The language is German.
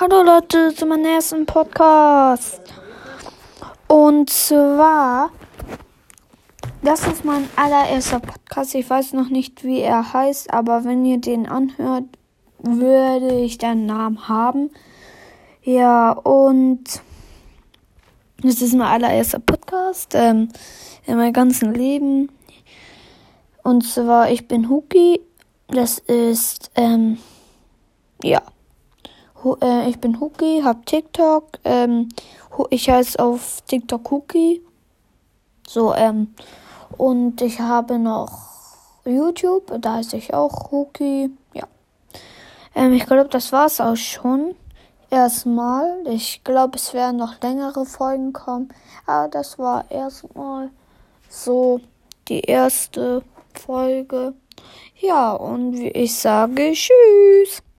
Hallo Leute zu meinem ersten Podcast. Und zwar, das ist mein allererster Podcast. Ich weiß noch nicht, wie er heißt, aber wenn ihr den anhört, würde ich den Namen haben. Ja, und das ist mein allererster Podcast ähm, in meinem ganzen Leben. Und zwar, ich bin Huki. Das ist, ähm, ja. Äh, ich bin Huki, hab TikTok. Ähm, ich heiße auf TikTok Huki. So, ähm, und ich habe noch YouTube, da heiße ich auch Huki. Ja. Ähm, ich glaube, das war's auch schon. Erstmal. Ich glaube, es werden noch längere Folgen kommen. Aber das war erstmal so die erste Folge. Ja, und ich sage Tschüss.